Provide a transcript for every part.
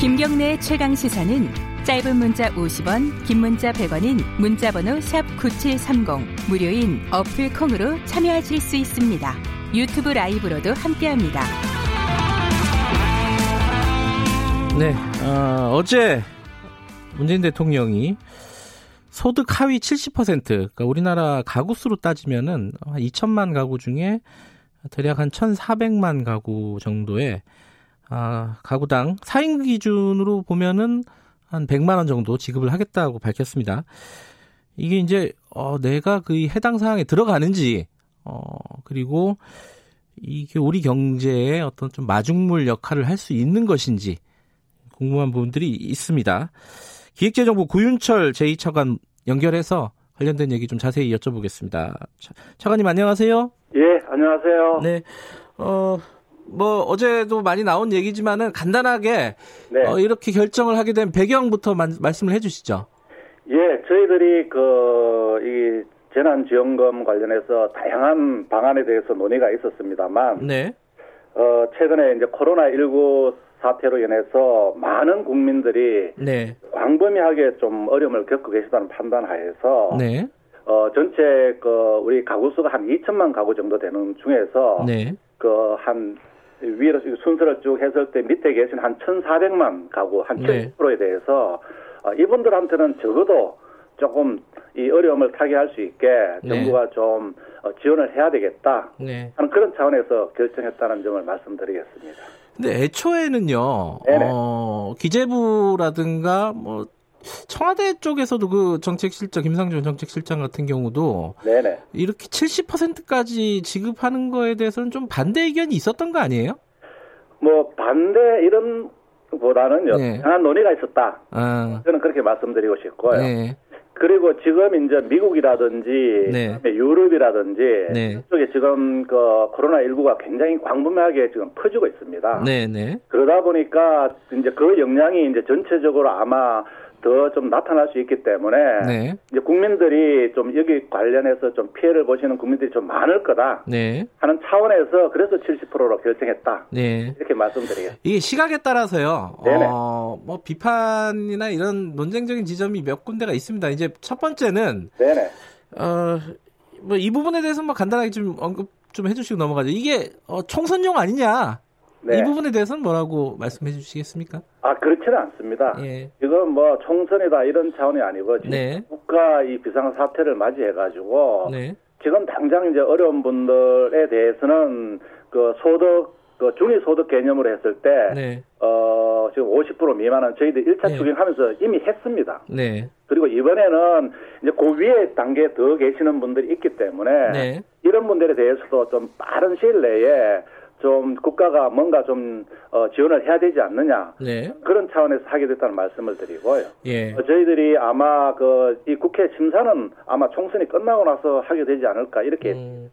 김경래의 최강 시사는 짧은 문자 50원, 긴 문자 100원인 문자번호 샵9730 무료인 어플 콩으로 참여하실 수 있습니다. 유튜브 라이브로도 함께합니다. 네, 어, 어제 문재인 대통령이 소득 하위 70% 그러니까 우리나라 가구 수로 따지면은 2천만 가구 중에 대략 한 1,400만 가구 정도의 아, 가구당 4인 기준으로 보면은 한 100만 원 정도 지급을 하겠다고 밝혔습니다. 이게 이제 어, 내가 그 해당 사항에 들어가는지 어, 그리고 이게 우리 경제에 어떤 좀 마중물 역할을 할 수 있는 것인지 궁금한 부분들이 있습니다. 기획재정부 구윤철 제2차관 연결해서 관련된 얘기 좀 자세히 여쭤보겠습니다. 차, 차관님 안녕하세요. 예, 안녕하세요. 네. 어, 뭐 어제도 많이 나온 얘기지만은 간단하게 네. 어, 이렇게 결정을 하게 된 배경부터 만, 말씀을 해주시죠. 예, 저희들이 그 이 재난지원금 관련해서 다양한 방안에 대해서 논의가 있었습니다만, 네. 어 최근에 이제 코로나 19 사태로 인해서 많은 국민들이 네. 광범위하게 좀 어려움을 겪고 계시다는 판단하에서 네. 어 전체 그 우리 가구 수가 한 2천만 가구 정도 되는 중에서 네. 그한 위로 순서를 쭉 했을 때 밑에 계신 한 1,400만 가구 한 네. 70%에 대해서 어, 이분들한테는 적어도 조금 이 어려움을 타개할 수 있게 네. 정부가 좀 어, 지원을 해야 되겠다 네. 하는 그런 차원에서 결정했다는 점을 말씀드리겠습니다. 근데 애초에는요, 네네. 어, 기재부라든가 뭐 청와대 쪽에서도 그 정책실장 김상준 정책실장 같은 경우도 네네. 이렇게 70%까지 지급하는 거에 대해서는 좀 반대 의견이 있었던 거 아니에요? 뭐 반대 이런 보다는요 네. 다양한 논의가 있었다. 아, 저는 그렇게 말씀드리고 싶고요. 네, 그리고 지금 이제 미국이라든지 네. 유럽이라든지 네. 쪽에 지금 그 코로나 19가 굉장히 광범위하게 지금 퍼지고 있습니다. 네, 네, 그러다 보니까 이제 그 영향이 이제 전체적으로 아마 더 좀 나타날 수 있기 때문에 네, 이제 국민들이 좀 여기 관련해서 좀 피해를 보시는 국민들이 좀 많을 거다 네, 하는 차원에서 그래서 70%로 결정했다 네. 이렇게 말씀드리겠습니다. 이게 시각에 따라서요. 네네. 어, 뭐 비판이나 이런 논쟁적인 지점이 몇 군데가 있습니다. 이제 첫 번째는 네네. 어, 뭐 이 부분에 대해서 뭐 간단하게 좀 언급 좀 해주시고 넘어가죠. 이게 어, 총선용 아니냐? 네. 이 부분에 대해서는 뭐라고 말씀해 주시겠습니까? 아 그렇지는 않습니다. 예. 이건 뭐 총선이다 이런 차원이 아니고 지금 네. 국가 이 비상 사태를 맞이해 가지고 네. 지금 당장 이제 어려운 분들에 대해서는 그 소득 그 중위 소득 개념으로 했을 때 네. 어, 지금 50% 미만은 저희들 1차 네. 추경하면서 이미 했습니다. 네. 그리고 이번에는 이제 그 위에 단계에 더 계시는 분들이 있기 때문에 네. 이런 분들에 대해서도 좀 빠른 시일 내에 좀 국가가 뭔가 좀 어, 지원을 해야 되지 않느냐 네. 그런 차원에서 하게 됐다는 말씀을 드리고요. 예. 어, 저희들이 아마 그 이 국회 심사는 아마 총선이 끝나고 나서 하게 되지 않을까 이렇게 음.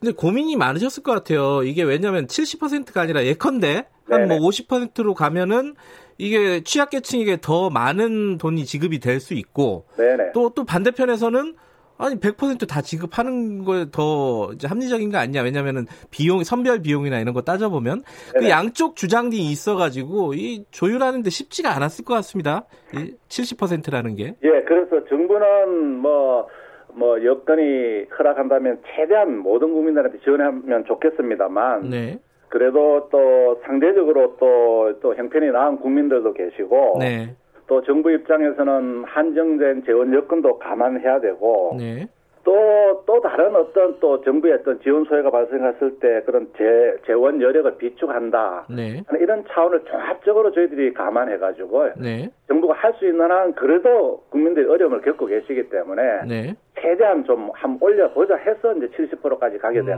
근데 고민이 많으셨을 것 같아요. 이게 왜냐면 70%가 아니라 예컨대 한뭐 네네. 50%로 가면은 이게 취약계층에게 더 많은 돈이 지급이 될 수 있고. 또 또 반대편에서는 아니 100%다 지급하는 거에 더 합리적인 거 아니냐 왜냐면은 비용 선별 비용이나 이런 거 따져 보면 그 네네. 양쪽 주장이 있어 가지고 이 조율하는데 쉽지가 않았을 것 같습니다. 이 70%라는 게. 예, 그래서 정부는 뭐, 뭐, 여건이 허락한다면 최대한 모든 국민들한테 지원하면 좋겠습니다만, 네, 그래도 또 상대적으로 또, 또 형편이 나은 국민들도 계시고, 네, 또 정부 입장에서는 한정된 재원 여건도 감안해야 되고, 네, 또, 또 다른 어떤 또 정부의 어떤 지원 소외가 발생했을 때 그런 재, 재원 여력을 비축한다. 네, 이런 차원을 종합적으로 저희들이 감안해가지고, 네, 정부가 할 수 있는 한 그래도 국민들이 어려움을 겪고 계시기 때문에 네. 최대한 좀 한번 올려보자 해서 이제 70%까지 가게 됐다.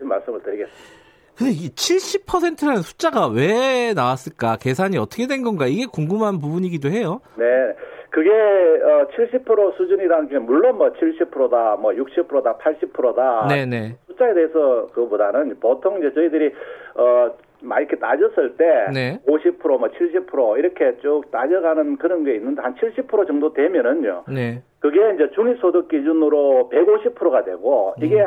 음. 말씀을 드리겠습니다. 근데 이 70%라는 숫자가 왜 나왔을까? 계산이 어떻게 된 건가? 이게 궁금한 부분이기도 해요. 네. 그게 어, 70% 수준이라는 게 물론 뭐 70%다, 뭐 60%다, 80%다. 네네. 숫자에 대해서 그보다는 보통 이제 저희들이 어, 막 이렇게 따졌을 때 네. 50%, 뭐 70% 이렇게 쭉 따져가는 그런 게 있는데 한 70% 정도 되면은요. 네. 그게 이제 중위소득 기준으로 150%가 되고 이게 음.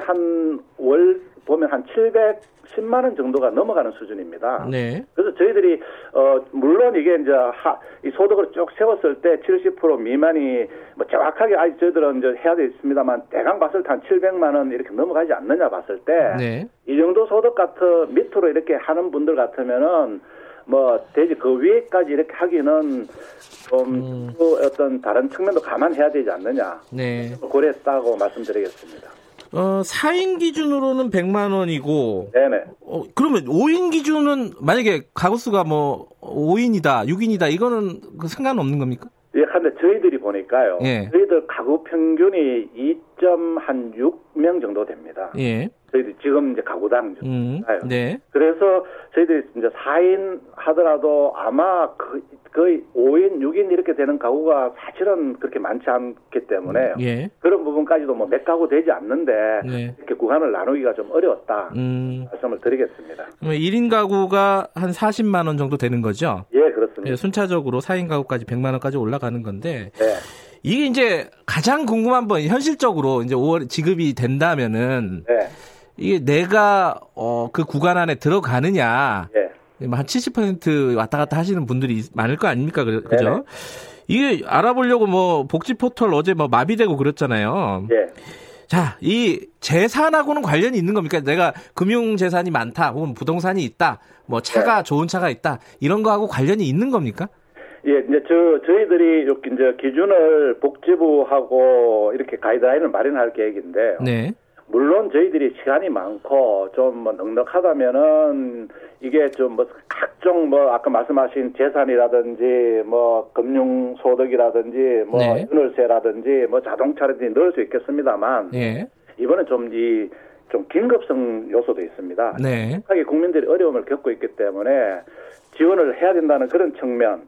한월 보면 한 710만 원 정도가 넘어가는 수준입니다. 네. 그래서 저희들이 어 물론 이게 이제 하, 이 소득을 쭉 세웠을 때 70% 미만이 뭐 정확하게 아직 저희들은 이제 해야 되겠습니다만 대강 봤을 때 한 700만 원 이렇게 넘어가지 않느냐 봤을 때이 네. 정도 소득 같은 밑으로 이렇게 하는 분들 같으면은 뭐 대지 그 위에까지 이렇게 하기는 좀 음. 그 어떤 다른 측면도 감안해야 되지 않느냐 네. 고려했다고 말씀드리겠습니다. 어, 4인 기준으로는 100만 원이고 네네. 어, 그러면 5인 기준은 만약에 가구수가 뭐 5인이다, 6인이다 이거는 그 상관없는 겁니까? 예, 근데 저희들이 보니까요. 예. 저희들 가구 평균이 2.6명 정도 됩니다. 예. 저희들 지금 이제 가구당 중. 음. 네. 그래서 저희들이 이제 4인 하더라도 아마 그, 거의 5인, 6인 이렇게 되는 가구가 사실은 그렇게 많지 않기 때문에 예. 그런 부분까지도 뭐 몇 가구 되지 않는데 네. 이렇게 구간을 나누기가 좀 어려웠다 음. 말씀을 드리겠습니다. 그러면 1인 가구가 한 40만 원 정도 되는 거죠? 예, 그렇습니다. 예, 순차적으로 4인 가구까지 100만 원까지 올라가는 건데 네. 이게 이제 가장 궁금한 건 현실적으로 이제 5월 지급이 된다면은 네. 이게 내가 어, 그 구간 안에 들어가느냐 예. 뭐한 70% 왔다 갔다 하시는 분들이 많을 거 아닙니까? 그- 그죠? 이게 알아보려고 뭐 복지 포털 어제 뭐 마비되고 그랬잖아요. 예. 자, 이 재산하고는 관련이 있는 겁니까? 내가 금융 재산이 많다, 혹은 부동산이 있다, 뭐 차가 좋은 차가 있다 이런 거하고 관련이 있는 겁니까? 예, 이제 저 저희들이 이제 기준을 복지부하고 이렇게 가이드라인을 마련할 계획인데 네, 물론 저희들이 시간이 많고 좀 뭐 넉넉하다면은 이게 좀 뭐 각종 뭐 아까 말씀하신 재산이라든지 뭐 금융 소득이라든지 뭐 네. 윤월세라든지 뭐 자동차라든지 넣을 수 있겠습니다만 예, 이번에 좀 이 좀 긴급성 요소도 있습니다. 네, 하게 국민들이 어려움을 겪고 있기 때문에 지원을 해야 된다는 그런 측면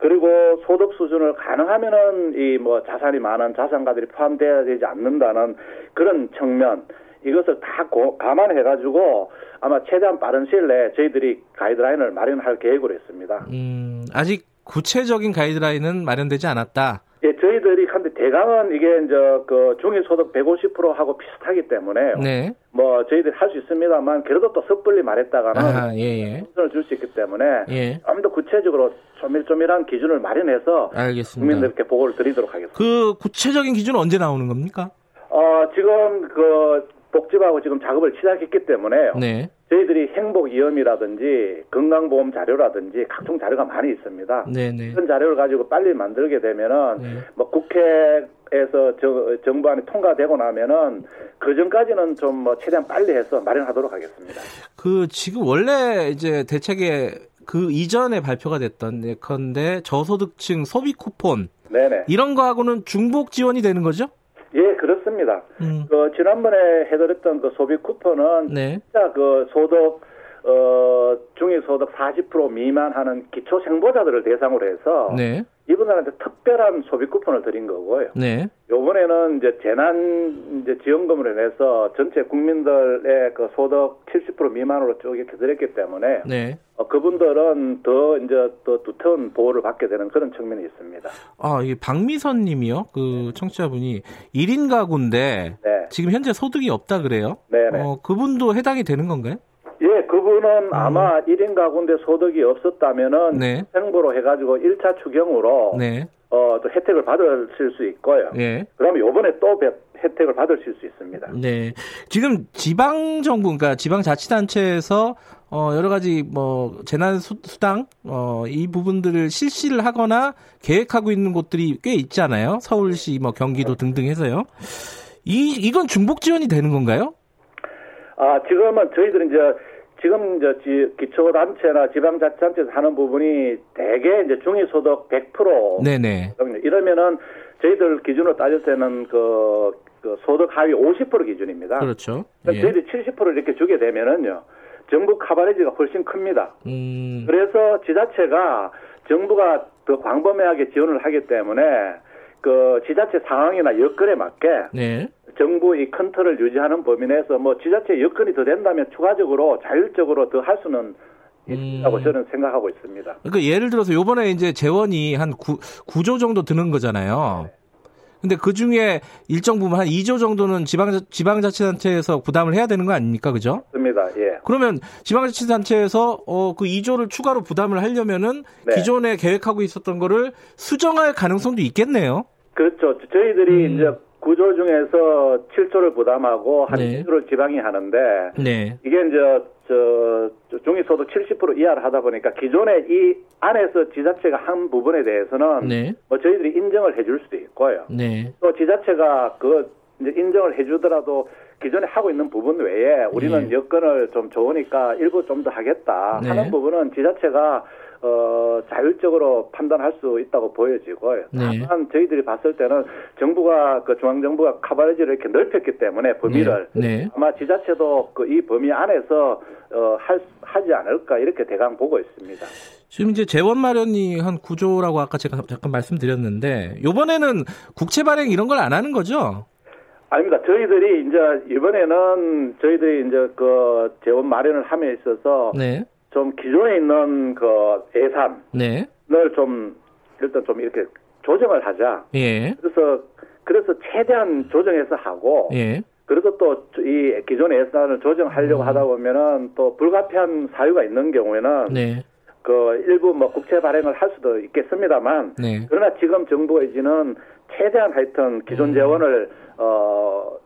그리고 소득 수준을 가능하면은 이 뭐 자산이 많은 자산가들이 포함되어야 되지 않는다는 그런 측면 이것을 다 고- 감안해가지고 아마 최대한 빠른 시일 내에 저희들이 가이드라인을 마련할 계획으로 했습니다. 음, 아직 구체적인 가이드라인은 마련되지 않았다. 예, 저희들이 근데 대강은 이게 이제 그 중위소득 150%하고 비슷하기 때문에 네, 뭐 저희들이 할 수 있습니다만 그래도 또 섣불리 말했다가는 아, 예, 예, 선을 줄 수 있기 때문에 예, 좀더 구체적으로 조밀조밀한 기준을 마련해서 알겠습니다. 국민들께 보고를 드리도록 하겠습니다. 그 구체적인 기준은 언제 나오는 겁니까? 어, 지금 그 복지부하고 지금 작업을 시작했기 때문에 네, 저희들이 행복이험이라든지 건강보험 자료라든지 각종 자료가 많이 있습니다. 네, 네. 그런 자료를 가지고 빨리 만들게 되면은 네. 뭐 국회에서 저, 정부안이 통과되고 나면은 그 전까지는 좀 뭐 최대한 빨리 해서 마련하도록 하겠습니다. 그 지금 원래 이제 대책에 그 이전에 발표가 됐던 예컨대 저소득층 소비 쿠폰 네네. 이런 거하고는 중복 지원이 되는 거죠? 예, 그렇습니다. 음. 그 지난번에 해드렸던 그 소비 쿠폰은 네. 진짜 그 소득 어 중위소득 40% 미만 하는 기초 생보자들을 대상으로 해서 네. 이분들한테 특별한 소비 쿠폰을 드린 거고요. 네. 요번에는 이제 재난 이제 지원금으로 인해서 전체 국민들의 그 소득 70% 미만으로 쭉 이렇게 드렸기 때문에 네. 어, 그분들은 더 이제 더 두터운 보호를 받게 되는 그런 측면이 있습니다. 아, 이 박미선 님이요. 그 청취자분이 1인 가구인데 네. 지금 현재 소득이 없다 그래요? 네네. 어, 그분도 해당이 되는 건가요? 예, 그분은 아마 1인 가구인데 소득이 없었다면은 음. 네. 생보로 해가지고 1차 추경으로 네. 어, 또 혜택을 받으실 수 있고요. 예. 그러면 요번에 또 배- 혜택을 받으실 수 있습니다. 네. 지금 지방 정부 그러니까 지방 자치단체에서 어 여러 가지 뭐 재난 수, 수당 어 이 부분들을 실시를 하거나 계획하고 있는 곳들이 꽤 있잖아요. 서울시 뭐 경기도 등등 해서요. 이 이건 중복 지원이 되는 건가요? 아, 지금은 저희들은 이제 지금 이제 지- 기초단체나 지방자치단체에서 하는 부분이 대개 이제 중위소득 100% 네, 네. 이러면은 저희들 기준으로 따질 때는 그, 그 소득 하위 50% 기준입니다. 그렇죠. 그러니까 예. 저희들이 70% 이렇게 주게 되면은요. 정부 카바레지가 훨씬 큽니다. 음. 그래서 지자체가 정부가 더 광범위하게 지원을 하기 때문에 그 지자체 상황이나 여건에 맞게 네. 정부 이 컨트롤을 유지하는 범위 내에서 뭐 지자체 여건이 더 된다면 추가적으로 자율적으로 더 할 수는 있다고 음. 저는 생각하고 있습니다. 그러니까 예를 들어서 요번에 이제 재원이 한 9, 9조 정도 드는 거잖아요. 근데 그 중에 일정 부분 한 2조 정도는 지방 지방자치단체에서 부담을 해야 되는 거 아닙니까? 그죠? 맞습니다. 예. 그러면 지방자치단체에서 어, 그 2조를 추가로 부담을 하려면은 네. 기존에 계획하고 있었던 거를 수정할 가능성도 있겠네요. 그렇죠. 저희들이 음. 이제 구조 중에서 7조를 부담하고 한 네. 2조를 지방이 하는데 네. 이게 이제 저 중위소득 70% 이하를 하다 보니까 기존에 이 안에서 지자체가 한 부분에 대해서는 네. 뭐 저희들이 인정을 해줄 수도 있고요. 네. 또 지자체가 그 인정을 해주더라도 기존에 하고 있는 부분 외에 우리는 네. 여건을 좀 좋으니까 일부 좀 더 하겠다 네. 하는 부분은 지자체가 어, 자율적으로 판단할 수 있다고 보여지고요. 네. 다만 저희들이 봤을 때는 정부가 그 중앙 정부가 카바레지를 이렇게 넓혔기 때문에 범위를 네. 네. 아마 지자체도 그 이 범위 안에서 어, 할, 하지 않을까 이렇게 대강 보고 있습니다. 지금 이제 재원 마련이 한 구조라고 아까 제가 잠깐 말씀드렸는데 이번에는 국채 발행 이런 걸 안 하는 거죠? 아닙니다. 저희들이 이제 이번에는 저희들이 이제 그 재원 마련을 함에 있어서 네. 좀 기존에 있는 그 예산을 네. 좀 일단 좀 이렇게 조정을 하자. 예. 그래서 그래서 최대한 조정해서 하고 예. 그래서 또이 기존의 예산을 조정하려고 음. 하다 보면은 또 불가피한 사유가 있는 경우에는 네. 그 일부 뭐 국채 발행을 할 수도 있겠습니다만 네. 그러나 지금 정부의 의지는 최대한 하여튼 기존 음. 재원을 어.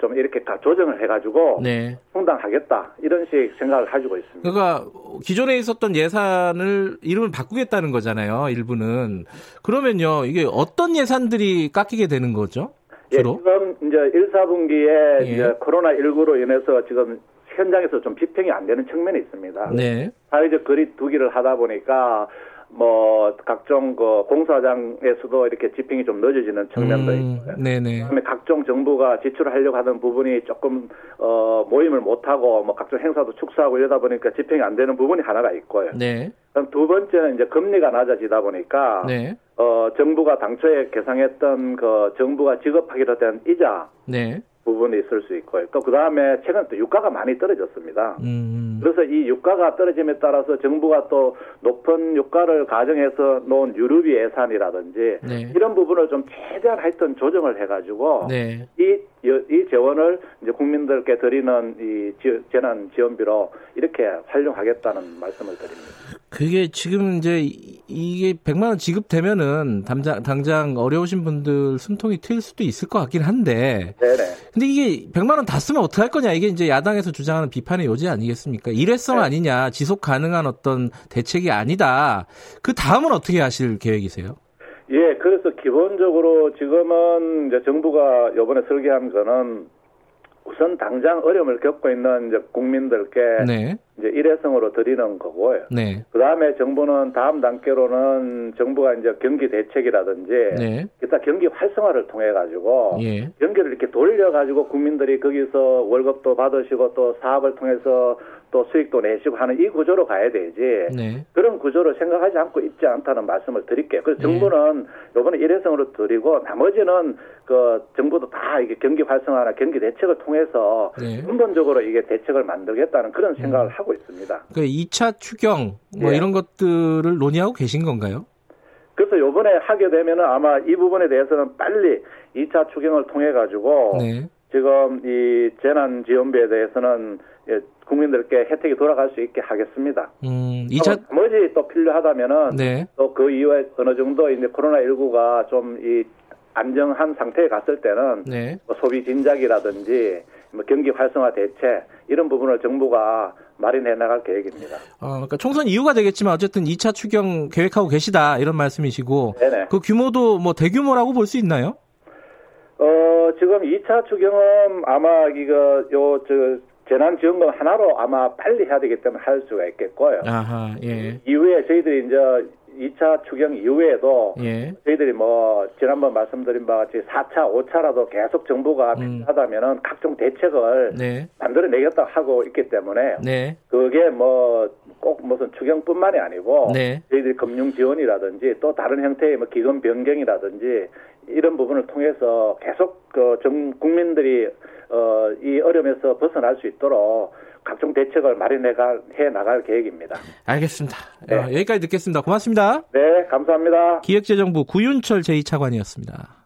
좀 이렇게 다 조정을 해가지고 네. 충당하겠다 이런 식 생각을 가지고 있습니다. 그러니까 기존에 있었던 예산을 이름을 바꾸겠다는 거잖아요. 일부는 그러면요 이게 어떤 예산들이 깎이게 되는 거죠? 예, 주로? 예, 지금 이제 1, 4분기에 예. 이제 코로나 19로 인해서 지금 현장에서 좀 집행이 안 되는 측면이 있습니다. 네. 사회적 거리 두기를 하다 보니까 뭐 각종 그 공사장에서도 이렇게 집행이 좀 늦어지는 측면도 음, 있고요. 네네. 그다음에 각종 정부가 지출하려고 하는 부분이 조금 어 모임을 못 하고 뭐 각종 행사도 축소하고 이러다 보니까 집행이 안 되는 부분이 하나가 있고요. 네. 그럼 두 번째는 이제 금리가 낮아지다 보니까 네. 어 정부가 당초에 계상했던 그 정부가 지급하기로 된 이자 네. 부분이 있을 수 있고요. 또 그 다음에 최근 또 유가가 많이 떨어졌습니다. 음. 그래서 이 유가가 떨어짐에 따라서 정부가 또 높은 유가를 가정해서 놓은 유류비 예산이라든지 네. 이런 부분을 좀 최대한 하여튼 조정을 해가지고 네. 이, 이 재원을 이제 국민들께 드리는 이 재난 지원비로 이렇게 활용하겠다는 말씀을 드립니다. 그게 지금 이제 이게 100만 원 지급되면은 당장 당장 어려우신 분들 숨통이 트일 수도 있을 것 같긴 한데. 네네. 근데 이게 100만 원 다 쓰면 어떡할 거냐 이게 이제 야당에서 주장하는 비판의 요지 아니겠습니까? 일회성 네. 아니냐 지속 가능한 어떤 대책이 아니다. 그 다음은 어떻게 하실 계획이세요? 예, 그래서 기본적으로 지금은 이제 정부가 이번에 설계한 거는 우선 당장 어려움을 겪고 있는 이제 국민들께 네. 이제 일회성으로 드리는 거고요. 네. 그 다음에 정부는 다음 단계로는 정부가 이제 경기 대책이라든지 네. 기타 경기 활성화를 통해 가지고 예. 경기를 이렇게 돌려 가지고 국민들이 거기서 월급도 받으시고 또 사업을 통해서 또 수익도 내시고 하는 이 구조로 가야 되지 네. 그런 구조를 생각하지 않고 있지 않다는 말씀을 드릴게요. 그래서 네. 정부는 이번에 일회성으로 드리고 나머지는 그 정부도 다 이게 경기 활성화나 경기 대책을 통해서 네. 근본적으로 이게 대책을 만들겠다는 그런 생각을 음. 하고 있습니다. 그 2차 추경 뭐 네. 이런 것들을 논의하고 계신 건가요? 그래서 요번에 하게 되면은 아마 이 부분에 대해서는 빨리 2차 추경을 통해 가지고 네. 지금 이 재난 지원비에 대해서는 예, 국민들께 혜택이 돌아갈 수 있게 하겠습니다. 음, 2차 나머지 또 필요하다면은 네. 또그 이후에 어느 정도 이제 코로나 19가 좀 이 안정한 상태에 갔을 때는 네. 뭐 소비 진작이라든지 뭐 경기 활성화 대책 이런 부분을 정부가 마련해 나갈 계획입니다. 어, 그러니까 총선 이유가 되겠지만 어쨌든 2차 추경 계획하고 계시다 이런 말씀이시고 네네. 그 규모도 뭐 대규모라고 볼 수 있나요? 어, 지금 2차 추경은 아마 이거 요 저 재난지원금 하나로 아마 빨리 해야 되기 때문에 할 수가 있겠고요. 아하, 예. 이후에 저희들이 이제 2차 추경 이후에도 예. 저희들이 뭐 지난번 말씀드린 바와 같이 4차, 5차라도 계속 정부가 음. 필요하다면은 각종 대책을 네. 만들어내겠다 하고 있기 때문에 네. 그게 뭐 꼭 무슨 추경뿐만이 아니고 네. 저희들이 금융 지원이라든지 또 다른 형태의 뭐 기금 변경이라든지 이런 부분을 통해서 계속 그 정, 국민들이 어, 이 어려움에서 벗어날 수 있도록 각종 대책을 마련해 나갈 계획입니다. 알겠습니다. 네. 어, 여기까지 듣겠습니다. 고맙습니다. 네, 감사합니다. 기획재정부 구윤철 제2차관이었습니다.